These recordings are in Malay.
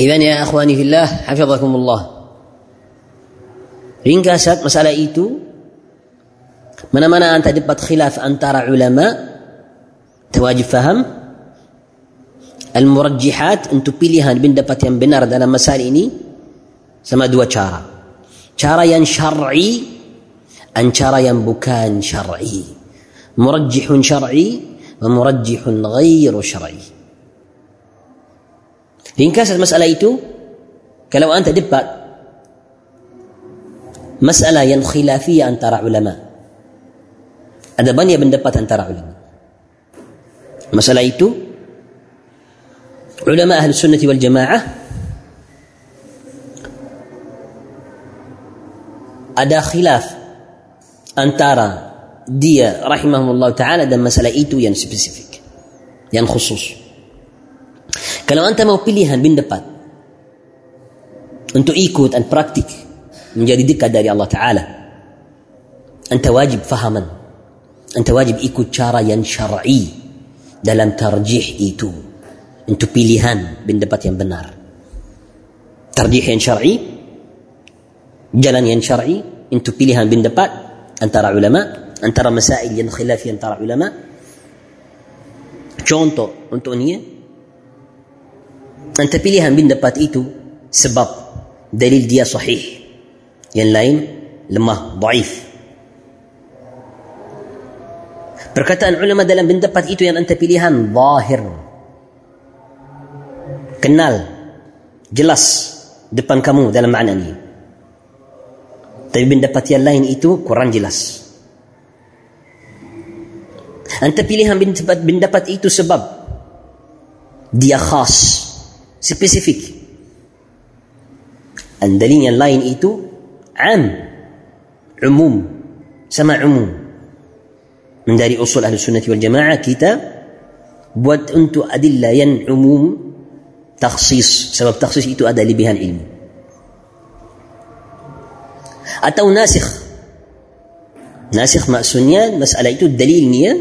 إذا يا أخواني في الله حفظكم الله إن كاسات مسألة إيتو من منا أن تدبت خلاف أن ترى علماء تواجب فهم المرجحات أن تبليها بين دبت بنار دانا مسألة إني سما دوا شارا شارا ين شرعي أن شارا ين بكان شرعي مرجح شرعي ومرجح غير شرعي Ringkas masalah itu kalau anda debat masalah yang khilafiyah antara ulama ada banyak pendapat antara ulama masalah itu ulama ahli sunnah wal jamaah ada khilaf antara dia rahimahullah ta'ala dan masalah itu yang spesifik yang khusus Kalau anda mau pilihan pendapat untuk ikut dan praktik menjadi dekat dari Allah Ta'ala anda wajib fahaman anda wajib ikut cara yang syar'i dalam tarjih itu untuk pilihan pendapat yang benar. Tarjih yang syar'i jalan yang syar'i untuk pilihan pendapat antara ulama antara masail yang khilafi antara ulama. Contoh untuk ini Anta pilihan pendapat itu sebab dalil dia sahih. Yang lain lemah, daif. Perkataan ulama dalam pendapat itu yang anta pilihan zahir. Kenal jelas depan kamu dalam makna ini. Tapi pendapat yang lain itu kurang jelas. Anta pilihan pendapat itu sebab dia khas spesifik. Dan dalil yang lain itu am. Umum. Sama umum. Dari usul ahli sunnah wal jamaah kita buat untuk adillah yang umum takhsis. Sebab takhsis itu ada lebihan ilmu. Atau nasikh. Nasikh maksudnya masalah itu dalilnya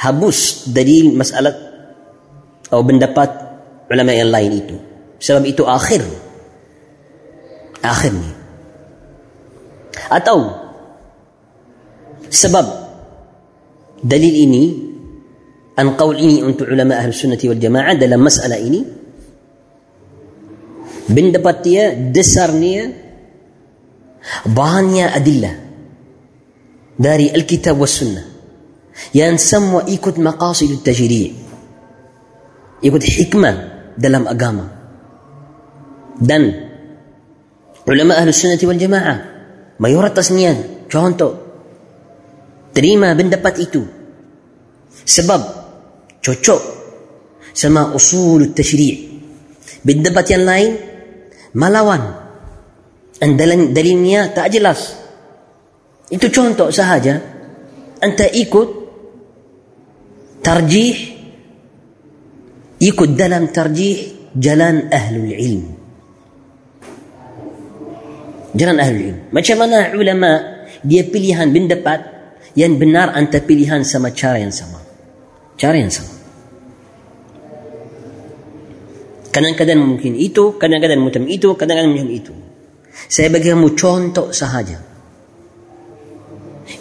habus dalil masalah atau pendapat ulama yang lain itu sebab itu akhir akhirnya atau sebab dalil ini an qaul ini untuk ulama ahli sunnah wal jamaah dalam masalah ini pendapat dia dasarnya bahannya adillah dari Alkitab was Sunnah yang semua ikut maqasid tajri' ikut hikmah dalam agama. Dan ulama ahli sunnah wal jamaah mayoritasnya contoh terima pendapat itu. Sebab cocok sama usul tashri' pendapat yang lain melawan dan dalilnya tak jelas. Itu contoh sahaja. Anda ikut tarjih ikut dalam tarjih jalan ahlul ilm. Jalan ahlul ilm. Macam mana ulama dia pilihan pendapat yang benar anta pilihan sama cara yang sama? Cara yang sama. Kadang-kadang mungkin itu kadang-kadang macam itu kadang-kadang macam itu. Saya bagi kamu contoh sahaja.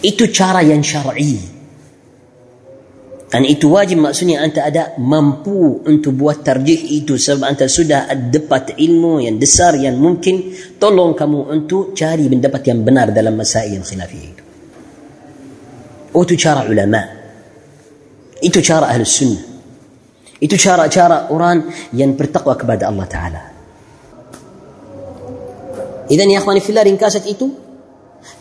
Itu cara yang syar'i Dan itu wajib maksudnya anda ada mampu untuk buat tarjih itu sebab anda sudah dapat ilmu yang besar yang mungkin tolong kamu untuk cari pendapat yang benar dalam masail yang khilafiyah itu. Oh, itu cara ulama. Itu cara ahli sunnah. Itu cara-cara orang yang bertakwa kepada Allah Ta'ala. Idan ya akhwani fillah ringkasan itu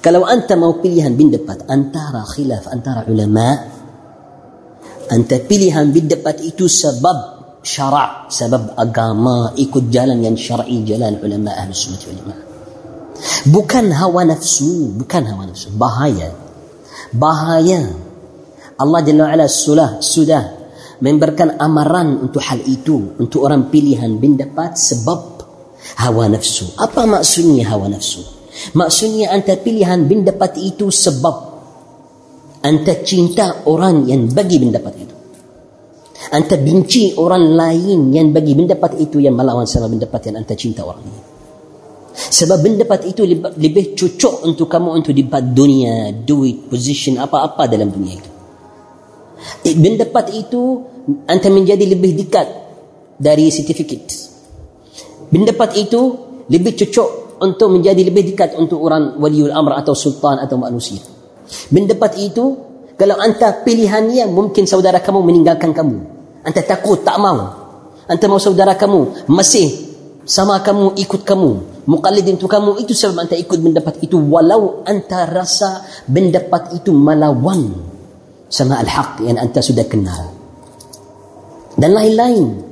kalau anda mau pilihan pendapat antara khilaf antara ulama Anta pilihan berdebat itu sebab syarak, sebab agama, ikut jalan yang syar'i, jalan ulama ahli sunnah wal jamaah. Bukan hawa nafsu, bukan hawa nafsu, bahaya. Bahaya. Allah Jalla wa'ala sudah, sudah memberikan amaran untuk hal itu, untuk orang pilihan pendapat sebab hawa nafsu. Apa maksudnya hawa nafsu? Maksudnya anta pilihan pendapat itu sebab anda cinta orang yang bagi pendapat itu Anta benci orang lain yang bagi pendapat itu yang melawan sama pendapat yang anta cinta orang ini. Sebab pendapat itu lebih cocok untuk kamu untuk dapat dunia, duit, position, apa-apa dalam dunia itu. Pendapat itu anta menjadi lebih dekat dari sertifikat. Pendapat itu lebih cocok untuk menjadi lebih dekat untuk orang waliul amr atau sultan atau manusia. Pendapat itu kalau anta pilihannya mungkin saudara kamu meninggalkan kamu. Anta takut tak mau. Anta mau saudara kamu masih sama kamu ikut kamu muqallid untuk kamu itu sebab anta ikut pendapat itu. Walau anta rasa pendapat itu melawan sama al-haq yang anta sudah kenal. Dan lain-lain.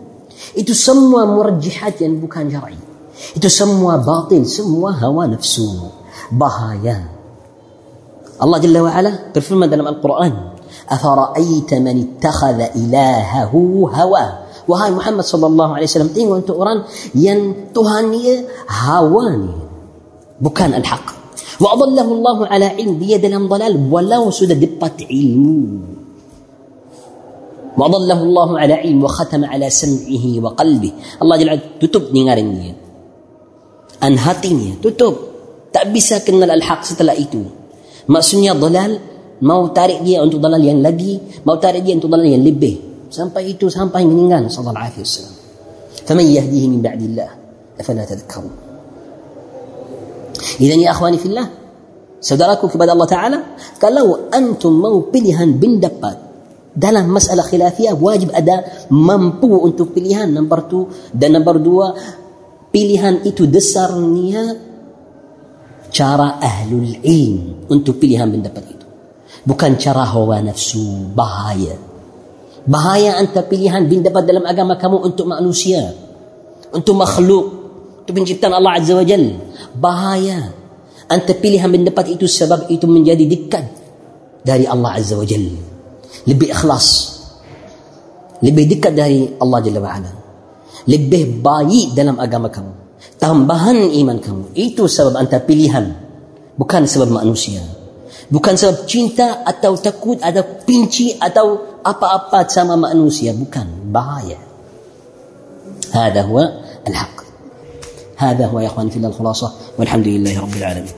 Itu semua murjihat yang bukan syar'i. Itu semua batil semua hawa nafsu. Bahaya الله جل وعلا قال في المدلم القرآن. أفرأيت من اتخذ إلهه هوى؟ وهاي محمد صلى الله عليه وسلم تين وأنت أوران ين تهاني هواني. بكان الحق. وأضله الله على علم بيد لم ضلال ولو سد دقة علم وأضله الله على علم وختم على سمعه وقلبه. الله جل وعلا تتب نيارني أنهاتيني تتب تأبسا كن الحق ستلأيتوه Maksudnya dalal mau tarik dia untuk dalal yang lagi, mau tarik dia untuk dalal yang lebih. sampai itu sampai meninggal sallallahu alaihi wasallam. Faman yahdihi min ba'dillah afala tadhakkarun idan ya akhwani fillah saudaraku kepada Allah taala kalau antum mau pilihan bin dapat dalam masalah khilafiyah wajib ada mampu untuk pilihan. Nombor tu dan nombor dua pilihan itu dasarnya cara ahlul ilm untuk pilihan pendapat itu bukan cara hawa nafsu bahaya Bahaya anta pilihan bin dapat dalam agama kamu untuk manusia. Untuk makhluk. Untuk penciptaan Allah Azza wa Jal. Bahaya. Anta pilihan bin dapat itu sebab itu menjadi dekat dari Allah Azza wa Jal. Lebih ikhlas. Lebih dekat dari Allah Jalla wa'ala. Lebih baik dalam agama kamu Tambahan iman kamu. Itu sebab anta pilihan. Bukan sebab manusia. Bukan sebab cinta atau takut atau pinci atau apa-apa sama manusia bukan bahaya هذا هو الحق هذا هو يا اخواني في الخلاصه والحمد لله رب العالمين